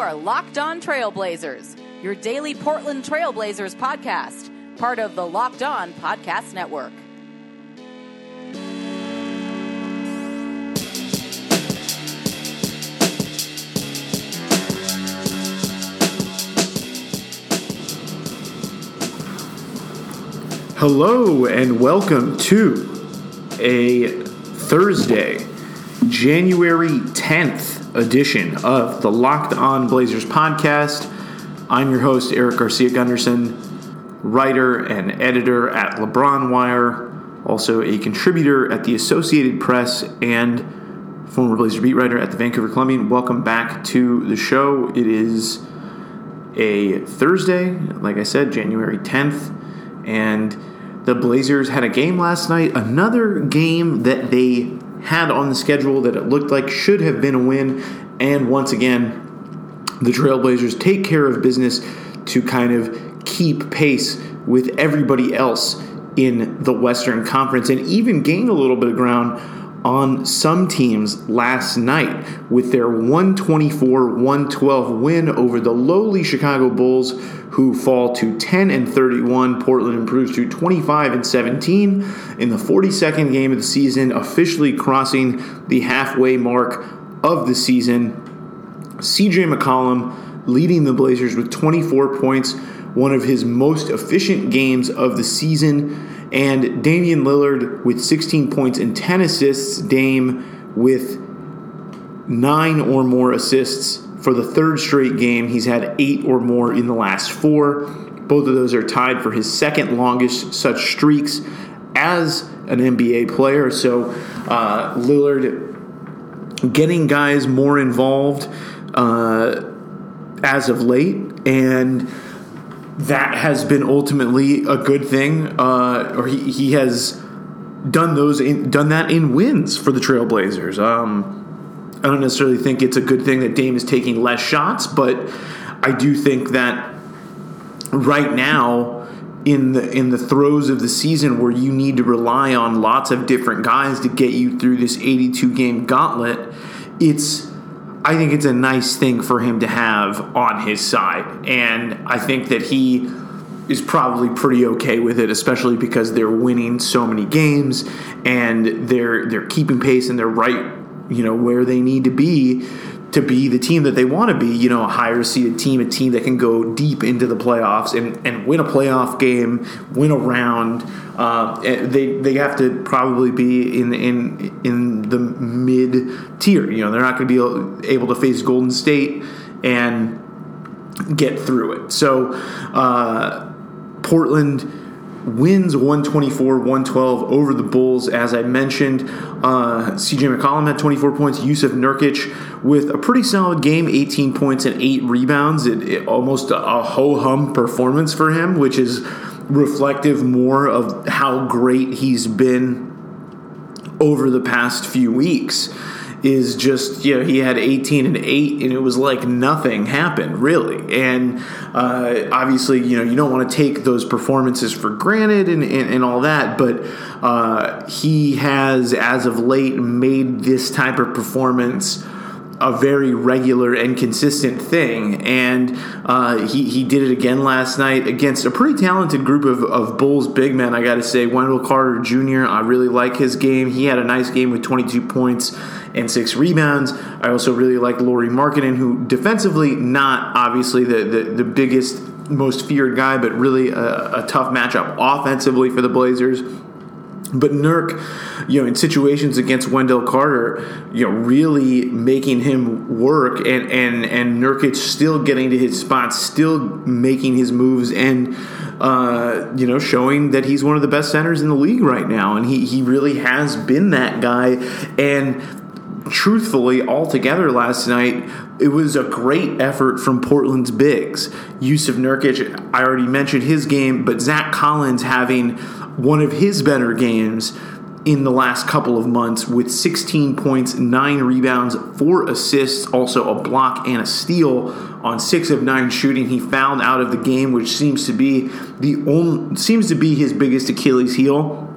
are Locked On Trailblazers, your daily Portland Trailblazers podcast, part of the Locked On Podcast Network. Hello and welcome to a Thursday, January 10th edition of the Locked On Blazers podcast. I'm your host, Eric Garcia Gundersen, writer and editor at LeBron Wire, also a contributor at the Associated Press, and former Blazer beat writer at the Vancouver Columbian. Welcome back to the show. It is a Thursday, like I said, January 10th, and the Blazers had a game last night, another game that they had on the schedule that it looked like should have been a win. And once again, the Trailblazers take care of business to kind of keep pace with everybody else in the Western Conference and even gain a little bit of ground on some teams last night with their 124 112 win over the lowly Chicago Bulls, who fall to 10 and 31. Portland improves to 25 and 17 in the 42nd game of the season, officially crossing the halfway mark of the season. CJ McCollum leading the Blazers with 24 points, one of his most efficient games of the season and Damian Lillard with 16 points and 10 assists. Dame with nine or more assists for the third straight game. He's had eight or more in the last four. Both of those are tied for his second longest such streaks as an NBA player. So uh, Lillard getting guys more involved uh, as of late and that has been ultimately a good thing, uh, or he, he has done those in, done that in wins for the Trailblazers. Um, I don't necessarily think it's a good thing that Dame is taking less shots, but I do think that right now in the in the throes of the season where you need to rely on lots of different guys to get you through this 82 game gauntlet, it's I think it's a nice thing for him to have on his side. And I think that he is probably pretty okay with it, especially because they're winning so many games and they're they're keeping pace and they're right, you know, where they need to be to be the team that they want to be, you know, a higher seeded team, a team that can go deep into the playoffs and, and win a playoff game, win a round. Uh, they they have to probably be in in in the mid tier. You know, they're not going to be able to face Golden State and get through it. So uh, Portland wins 124 112 over the Bulls. As I mentioned, uh, CJ McCollum had 24 points. Jusuf Nurkic with a pretty solid game 18 points and 8 rebounds. It, it, almost a, a ho hum performance for him, which is reflective more of how great he's been over the past few weeks is just you know he had 18 and 8 and it was like nothing happened really and uh, obviously you know you don't want to take those performances for granted and, and, and all that but uh, he has as of late made this type of performance a very regular and consistent thing. And uh, he, he did it again last night against a pretty talented group of, of Bulls big men, I got to say. Wendell Carter Jr., I really like his game. He had a nice game with 22 points and six rebounds. I also really like Lauri Markkanen, who defensively, not obviously the, the, the biggest, most feared guy, but really a, a tough matchup offensively for the Blazers. But Nurk, you know, in situations against Wendell Carter, you know, really making him work, and and and Nurkic still getting to his spots, still making his moves, and uh, you know, showing that he's one of the best centers in the league right now, and he he really has been that guy. And truthfully, altogether last night, it was a great effort from Portland's bigs. Jusuf Nurkic, I already mentioned his game, but Zach Collins having one of his better games in the last couple of months with 16 points, 9 rebounds, 4 assists, also a block and a steal on 6 of 9 shooting. He fouled out of the game, which seems to be the only, seems to be his biggest Achilles heel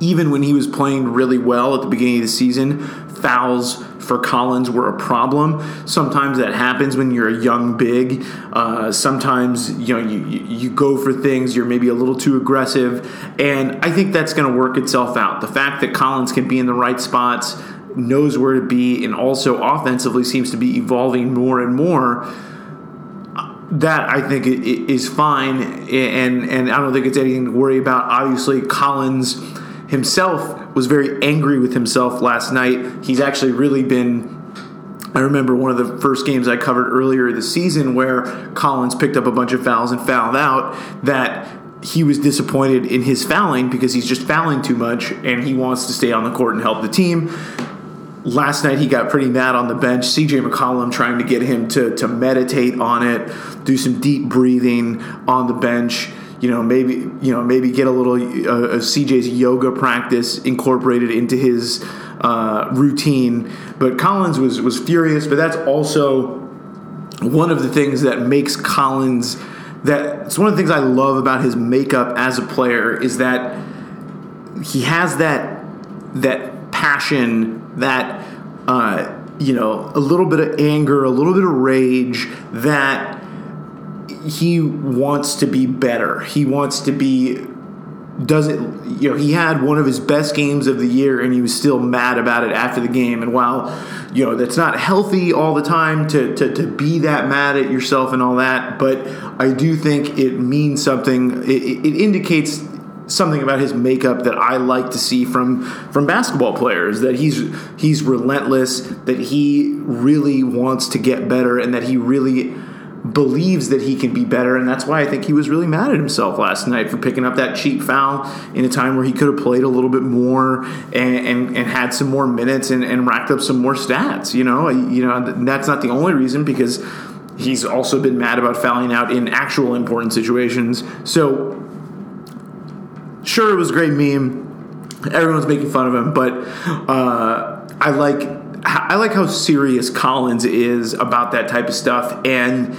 even when he was playing really well at the beginning of the season, fouls for Collins were a problem. Sometimes that happens when you're a young big. Uh, sometimes you know you, you go for things you're maybe a little too aggressive, and I think that's going to work itself out. The fact that Collins can be in the right spots, knows where to be, and also offensively seems to be evolving more and more that I think is fine, and and I don't think it's anything to worry about. Obviously, Collins himself was very angry with himself last night. He's actually really been. I remember one of the first games I covered earlier this season where Collins picked up a bunch of fouls and fouled out. That he was disappointed in his fouling because he's just fouling too much and he wants to stay on the court and help the team last night he got pretty mad on the bench. CJ McCollum trying to get him to, to meditate on it, do some deep breathing on the bench. You know, maybe you know maybe get a little uh, CJ's yoga practice incorporated into his uh, routine. But Collins was was furious. But that's also one of the things that makes Collins. That it's one of the things I love about his makeup as a player is that he has that that passion that uh, you know a little bit of anger, a little bit of rage that he wants to be better. He wants to be does it you know he had one of his best games of the year and he was still mad about it after the game and while you know that's not healthy all the time to, to, to be that mad at yourself and all that but i do think it means something it, it indicates something about his makeup that I like to see from from basketball players that he's he's relentless that he really wants to get better and that he really believes that he can be better and that's why I think he was really mad at himself last night for picking up that cheap foul in a time where he could have played a little bit more and, and, and had some more minutes and, and racked up some more stats you know you know that's not the only reason because he's also been mad about fouling out in actual important situations so sure it was a great meme. Everyone's making fun of him, but uh, I like I like how serious Collins is about that type of stuff, and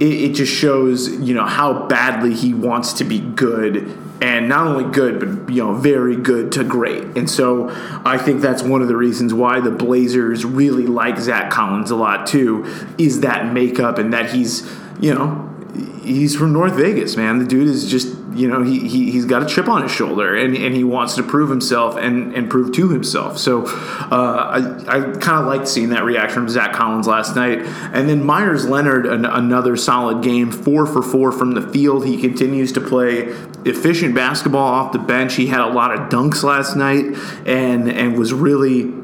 it, it just shows you know how badly he wants to be good and not only good, but you know, very good to great. And so I think that's one of the reasons why the Blazers really like Zach Collins a lot too, is that makeup and that he's, you know, he's from North Vegas, man. The dude is just you know he, he he's got a chip on his shoulder and, and he wants to prove himself and, and prove to himself. So uh, I I kind of liked seeing that reaction from Zach Collins last night. And then Meyers Leonard an, another solid game, four for four from the field. He continues to play efficient basketball off the bench. He had a lot of dunks last night and and was really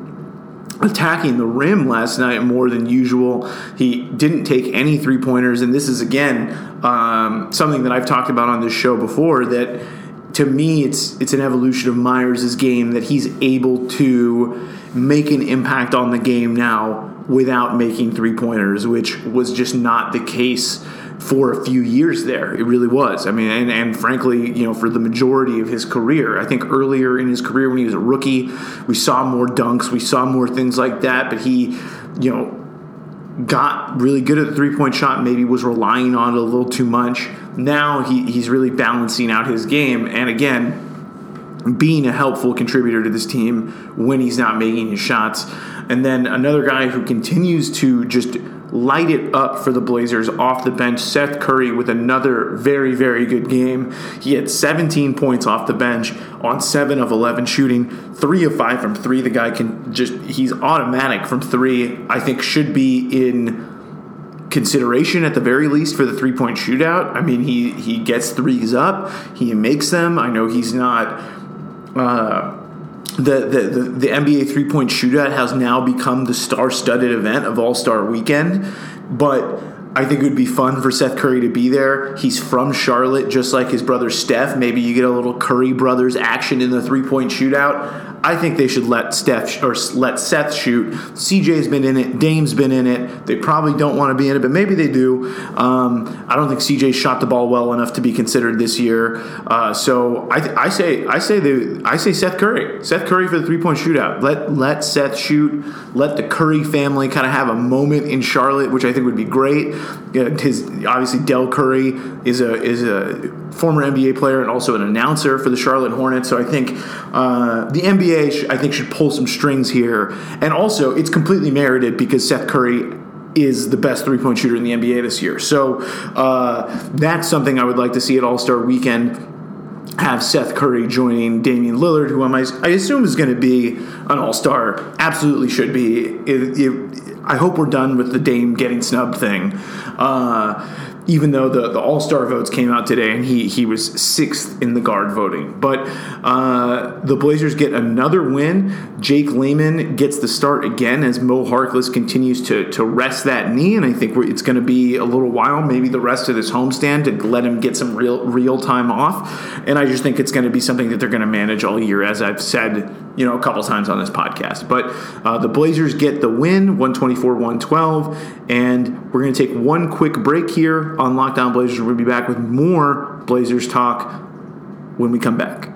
attacking the rim last night more than usual. He didn't take any three pointers, and this is again um, something that I've talked about on this show before. That to me, it's it's an evolution of Meyers' game that he's able to make an impact on the game now without making three pointers, which was just not the case for a few years there. It really was. I mean, and, and frankly, you know, for the majority of his career, I think earlier in his career when he was a rookie, we saw more dunks, we saw more things like that, but he, you know, got really good at the three point shot, maybe was relying on it a little too much. Now he, he's really balancing out his game. And again, being a helpful contributor to this team when he's not making his shots. And then another guy who continues to just light it up for the Blazers off the bench. Seth Curry with another very, very good game. He had 17 points off the bench on 7 of 11 shooting, 3 of 5 from 3. The guy can just, he's automatic from 3. I think should be in consideration at the very least for the three point shootout. I mean, he, he gets threes up, he makes them. I know he's not. Uh, the, the, the, the NBA three point shootout has now become the star studded event of All Star weekend. But I think it would be fun for Seth Curry to be there. He's from Charlotte, just like his brother Steph. Maybe you get a little Curry brothers action in the three point shootout. I think they should let Steph or let Seth shoot. CJ's been in it. Dame's been in it. They probably don't want to be in it, but maybe they do. Um, I don't think CJ shot the ball well enough to be considered this year. Uh, so I, th- I say I say the I say Seth Curry. Seth Curry for the three point shootout. Let let Seth shoot. Let the Curry family kind of have a moment in Charlotte, which I think would be great. His obviously Del Curry is a is a former NBA player and also an announcer for the Charlotte Hornets. So I think uh, the NBA sh- I think should pull some strings here, and also it's completely merited because Seth Curry is the best three point shooter in the NBA this year. So uh, that's something I would like to see at All Star Weekend. Have Seth Curry joining Damian Lillard, who I, I assume is going to be an All Star. Absolutely should be. It, it, I hope we're done with the Dame getting snubbed thing. Uh, even though the, the All Star votes came out today and he, he was sixth in the guard voting. But uh, the Blazers get another win. Jake Layman gets the start again as Mo Harkless continues to, to rest that knee. And I think it's going to be a little while, maybe the rest of this homestand, to let him get some real, real time off. And I just think it's going to be something that they're going to manage all year, as I've said you know a couple times on this podcast. But uh, the Blazers get the win, 124-112, and we're going to take one quick break here on Locked On Blazers. We'll be back with more Blazers talk when we come back.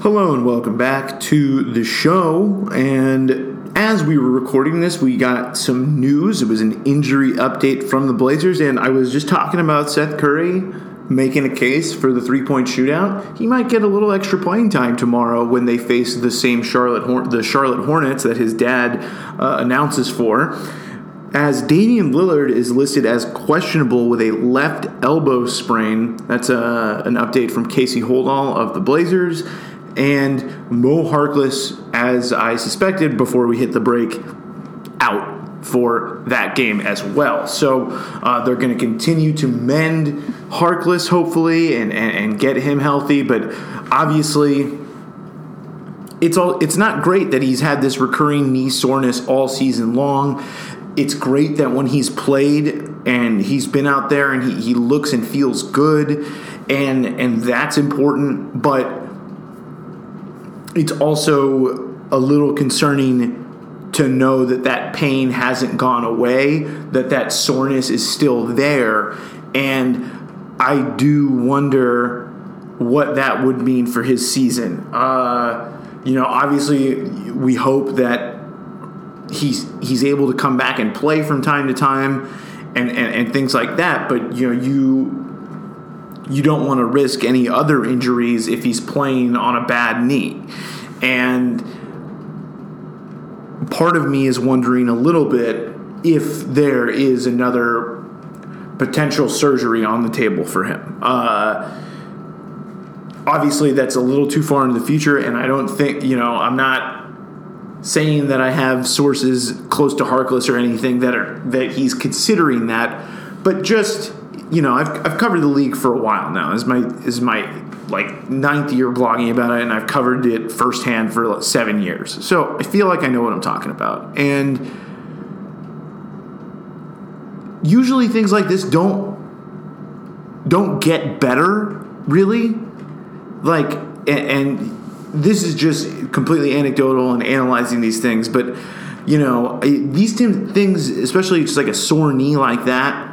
Hello and welcome back to the show. And as we were recording this, we got some news. It was an injury update from the Blazers, and I was just talking about Seth Curry making a case for the three point shootout, he might get a little extra playing time tomorrow when they face the same Charlotte Horn- the Charlotte Hornets that his dad uh, announces for. As Damian Lillard is listed as questionable with a left elbow sprain, that's a, uh, an update from Casey Holdahl of the Blazers, and Mo Harkless, as I suspected before we hit the break, out for that game as well. So uh, they're going to continue to mend Harkless, hopefully, and, and, and get him healthy. But obviously, it's all it's not great that he's had this recurring knee soreness all season long. It's great that when he's played and he's been out there and he, he looks and feels good and and that's important, but it's also a little concerning to know that that pain hasn't gone away, that that soreness is still there. And I do wonder what that would mean for his season. Uh, you know, obviously, we hope that he's he's able to come back and play from time to time, and, and, and things like that. But you know, you you don't want to risk any other injuries if he's playing on a bad knee, and part of me is wondering a little bit if there is another potential surgery on the table for him. Uh, obviously, that's a little too far into the future, and I don't think, you know, I'm not saying that I have sources close to Harkless or anything that are that he's considering that, but just you know, I've, I've covered the league for a while now. This is my this is my like ninth year blogging about it, and I've covered it firsthand for like seven years. So I feel like I know what I'm talking about. And usually things like this don't don't get better, really. Like, and, and this is just completely anecdotal and analyzing these things, but you know, these things, especially just like a sore knee like that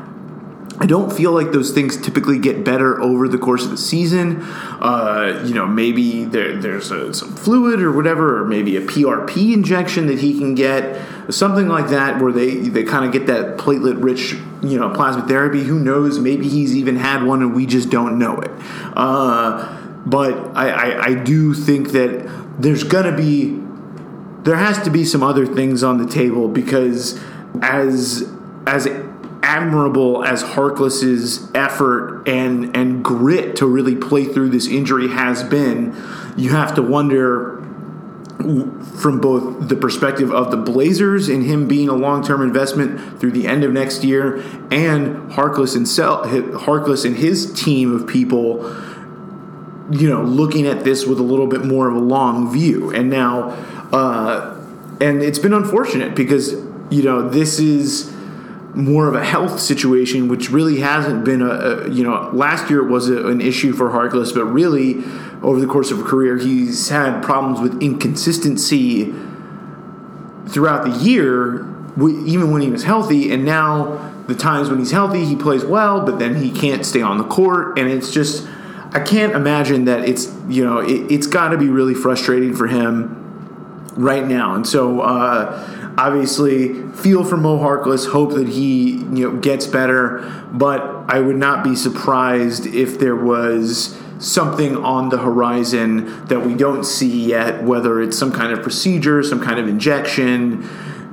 I don't feel like those things typically get better over the course of the season. Uh, you know, maybe there, there's a, some fluid or whatever, or maybe a PRP injection that he can get, something like that, where they they kind of get that platelet rich, you know, plasma therapy. Who knows? Maybe he's even had one and we just don't know it. Uh, but I, I, I do think that there's gonna be there has to be some other things on the table because as as admirable as Harkless's effort and and grit to really play through this injury has been, you have to wonder from both the perspective of the Blazers and him being a long-term investment through the end of next year, and Harkless and Harkless and his team of people, you know, looking at this with a little bit more of a long view. And now, uh, and it's been unfortunate because you know this is more of a health situation, which really hasn't been a, a you know last year it was a, an issue for Harkless, but really over the course of a career he's had problems with inconsistency throughout the year, even when he was healthy, and now the times when he's healthy he plays well, but then he can't stay on the court, and it's just I can't imagine that it's you know it, has got to be really frustrating for him right now, and so. Uh, obviously feel for Mo Harkless, hope that he you know gets better, but I would not be surprised if there was something on the horizon that we don't see yet, whether it's some kind of procedure, some kind of injection,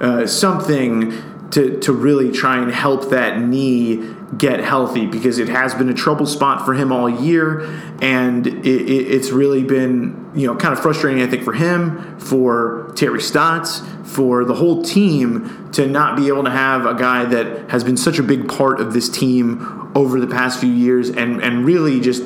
uh, something to, to really try and help that knee get healthy because it has been a trouble spot for him all year and it, it, it's really been you know kind of frustrating i think for him for terry stotts for the whole team to not be able to have a guy that has been such a big part of this team over the past few years and and really just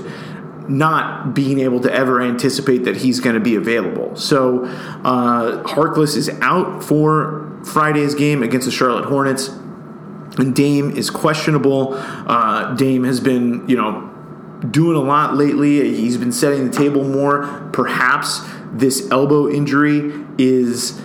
not being able to ever anticipate that he's going to be available. So uh, Harkless is out for Friday's game against the Charlotte Hornets. And Dame is questionable. Uh, Dame has been, you know, doing a lot lately. He's been setting the table more. Perhaps this elbow injury is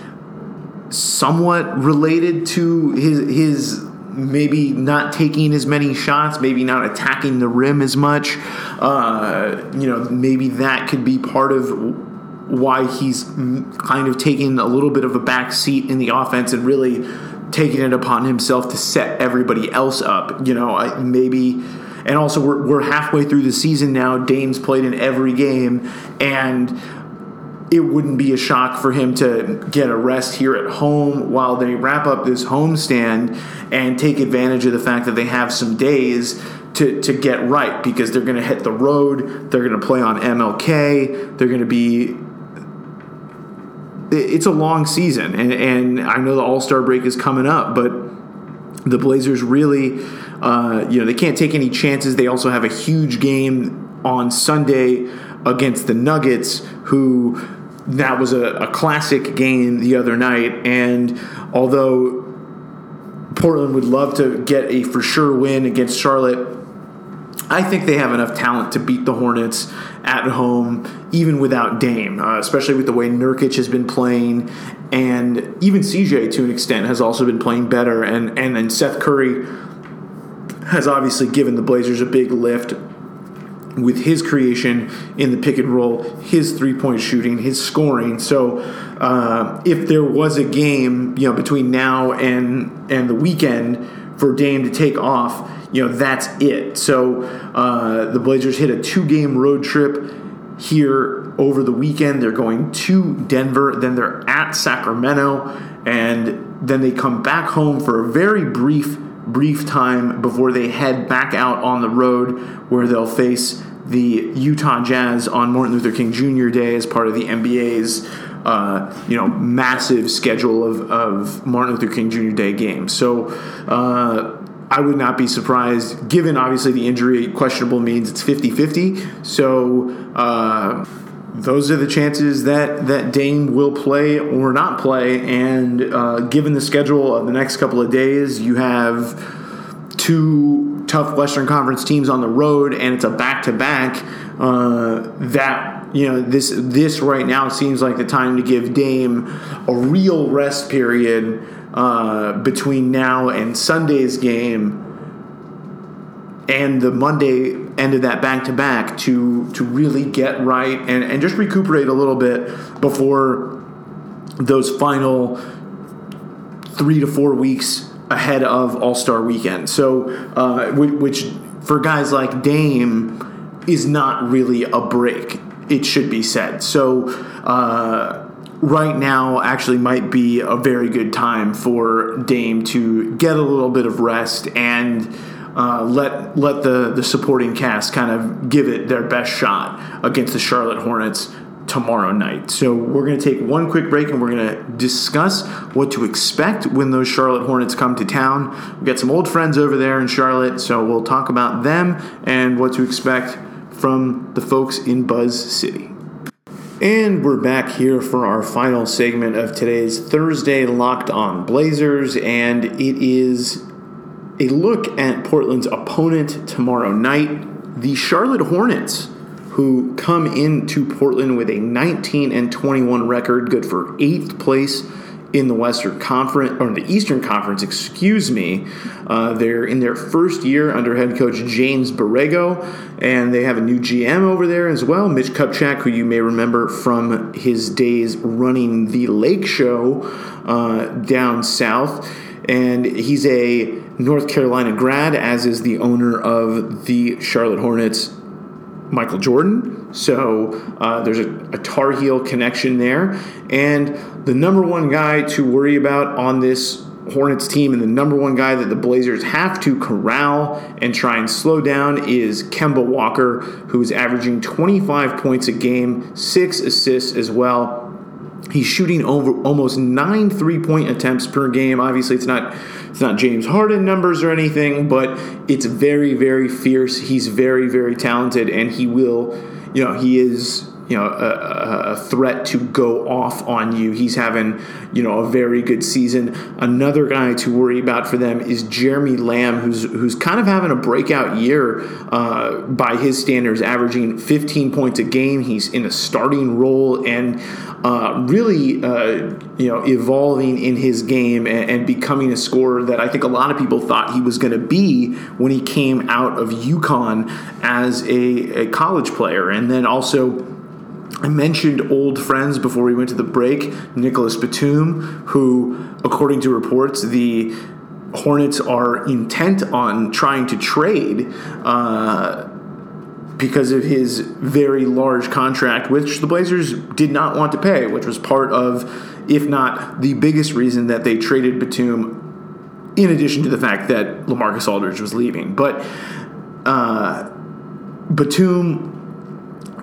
somewhat related to his his maybe not taking as many shots, maybe not attacking the rim as much. Uh, you know, maybe that could be part of why he's kind of taking a little bit of a back seat in the offense and really taking it upon himself to set everybody else up. You know, maybe. And also, we're, we're halfway through the season now. Dame's played in every game, and it wouldn't be a shock for him to get a rest here at home while they wrap up this homestand and take advantage of the fact that they have some days to, to get right because they're going to hit the road, they're going to play on MLK, they're going to be. It's a long season, and, and I know the All Star break is coming up, but the Blazers really, uh, you know, they can't take any chances. They also have a huge game on Sunday against the Nuggets, who that was a, a classic game the other night. And although Portland would love to get a for sure win against Charlotte, I think they have enough talent to beat the Hornets at home, even without Dame, uh, especially with the way Nurkic has been playing, and even CJ to an extent has also been playing better, and and then Seth Curry has obviously given the Blazers a big lift with his creation in the pick and roll, his three point shooting, his scoring. So, uh, if there was a game, you know, between now and and the weekend for Dame to take off, you know, that's it. So, uh, the Blazers hit a two game road trip here over the weekend. They're going to Denver, then they're at Sacramento, and then they come back home for a very brief brief time before they head back out on the road where they'll face the Utah Jazz on Martin Luther King Jr. Day as part of the NBA's uh, you know massive schedule of, of Martin Luther King Jr. Day games. So uh, I would not be surprised, given obviously the injury questionable means it's 50 50. So uh, those are the chances that that Dame will play or not play. And uh, given the schedule of the next couple of days, you have two tough Western Conference teams on the road, and it's a back to back. That you know this this right now seems like the time to give Dame a real rest period uh, between now and Sunday's game and the Monday end of that back to back to to really get right and, and just recuperate a little bit before those final three to four weeks ahead of All Star Weekend. So, uh, which for guys like Dame is not really a break. It should be said. So. Uh, right now actually might be a very good time for Dame to get a little bit of rest and uh, let let the the supporting cast kind of give it their best shot against the Charlotte Hornets tomorrow night. So we're going to take one quick break and we're going to discuss what to expect when those Charlotte Hornets come to town. We've got some old friends over there in Charlotte, so we'll talk about them and what to expect from the folks in Buzz City. And we're back here for our final segment of today's Thursday Locked On Blazers, and it is a look at Portland's opponent tomorrow night, the Charlotte Hornets, who come into Portland with a 19 and 21 record, good for eighth place in the Western Conference or in the Eastern Conference, excuse me. Uh, they're in their first year under head coach James Borrego, and they have a new GM over there as well, Mitch Kupchak, who you may remember from his days running the Lake Show uh, down south. And he's a North Carolina grad, as is the owner of the Charlotte Hornets, Michael Jordan. So uh, there's a, a Tar Heel connection there. And the number one guy to worry about on this Hornets team and the number one guy that the Blazers have to corral and try and slow down is Kemba Walker, who is averaging 25 points a game, six assists as well. He's shooting over almost nine three-point attempts per game. Obviously, it's not it's not James Harden numbers or anything, but it's very very fierce. He's very very talented, and he will, you know, he is you know a, a, threat to go off on you. He's having you know a very good season. Another guy to worry about for them is Jeremy Lamb, who's who's kind of having a breakout year uh, by his standards, averaging 15 points a game. He's in a starting role and uh, really uh, you know evolving in his game and, and, becoming a scorer that I think a lot of people thought he was going to be when he came out of UConn as a, a college player, and then also I mentioned old friends before we went to the break, Nicolas Batum, who, according to reports, the Hornets are intent on trying to trade uh, because of his very large contract, which the Blazers did not want to pay, which was part of, if not the biggest reason that they traded Batum, in addition to the fact that Lamarcus Aldridge was leaving. But uh, Batum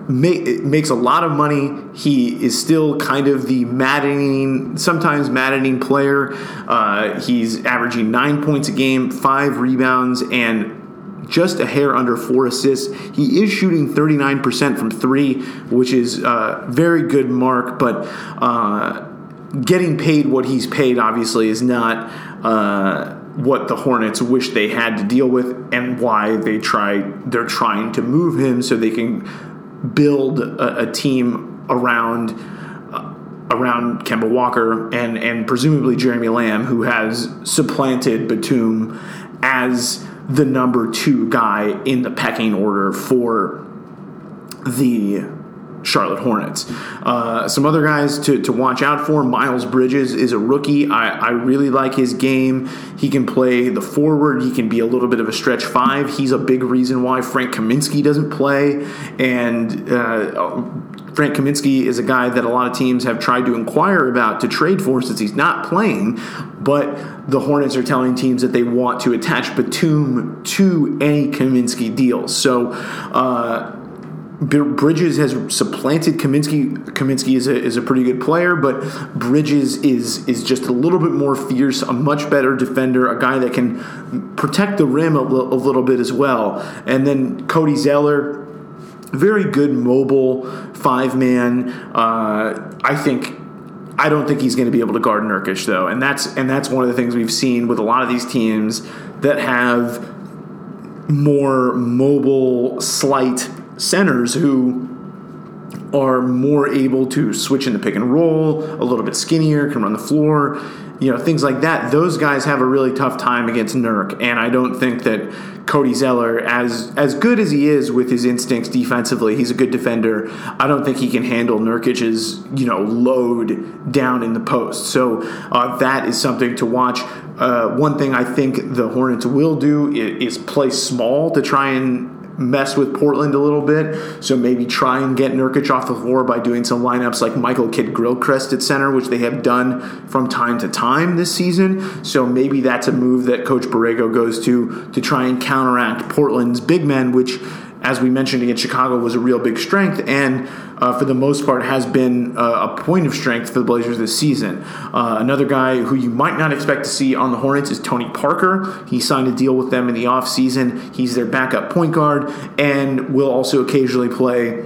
make, makes a lot of money. He is still kind of the maddening, sometimes maddening player. Uh, he's averaging nine points a game, five rebounds, and just a hair under four assists. He is shooting 39% from three, which is a very good mark, but uh, getting paid what he's paid obviously is not. Uh, what the Hornets wish they had to deal with and why they try they're trying to move him so they can build a, a team around uh, around Kemba Walker and and presumably Jeremy Lamb, who has supplanted Batum as the number two guy in the pecking order for the Charlotte Hornets. Uh, some other guys to, to watch out for. Miles Bridges is a rookie. I, I really like his game. He can play the forward. He can be a little bit of a stretch five. He's a big reason why Frank Kaminsky doesn't play. And uh, Frank Kaminsky is a guy that a lot of teams have tried to inquire about to trade for since he's not playing. But the Hornets are telling teams that they want to attach Batum to any Kaminsky deal. So, uh, Bridges has supplanted Kaminsky. Kaminsky is a, is a pretty good player, but Bridges is is just a little bit more fierce, a much better defender, a guy that can protect the rim a, l- a little bit as well. And then Cody Zeller, very good mobile five man. Uh, I think I don't think he's going to be able to guard Nurkic though, and that's and that's one of the things we've seen with a lot of these teams that have more mobile, slight centers who are more able to switch in the pick and roll, a little bit skinnier, can run the floor, you know, things like that. Those guys have a really tough time against Nurk, and I don't think that Cody Zeller, as as good as he is with his instincts defensively, he's a good defender. I don't think he can handle Nurkic's you know load down in the post. So uh, that is something to watch. Uh, one thing I think the Hornets will do is, is play small to try and mess with Portland a little bit. So maybe try and get Nurkic off the floor by doing some lineups like Michael Kidd Gilchrist at center, which they have done from time to time this season. So maybe that's a move that Coach Borrego goes to to try and counteract Portland's big men, which as we mentioned against Chicago, was a real big strength, and uh, for the most part has been uh, a point of strength for the Blazers this season. Uh, another guy who you might not expect to see on the Hornets is Tony Parker. He signed a deal with them in the offseason. He's their backup point guard and will also occasionally play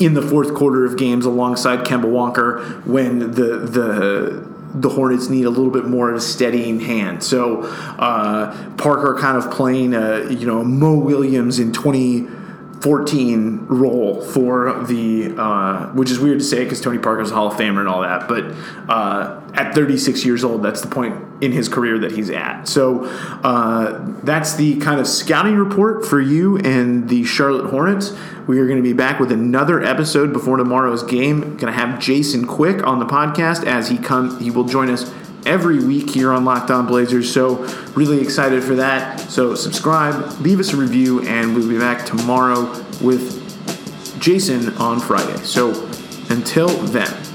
in the fourth quarter of games alongside Kemba Walker when the the the Hornets need a little bit more of a steadying hand. So uh, Parker kind of playing a you know Mo Williams in 2014 role for the uh, which is weird to say because Tony Parker's a Hall of Famer and all that, but uh, at 36 years old, that's the point in his career that he's at. So uh, that's the kind of scouting report for you and the Charlotte Hornets. We are going to be back with another episode before tomorrow's game. Going to have Jason Quick on the podcast as he come. He will join us every week here on Locked On Blazers. So really excited for that. So subscribe, leave us a review, and we'll be back tomorrow with Jason on Friday. So until then.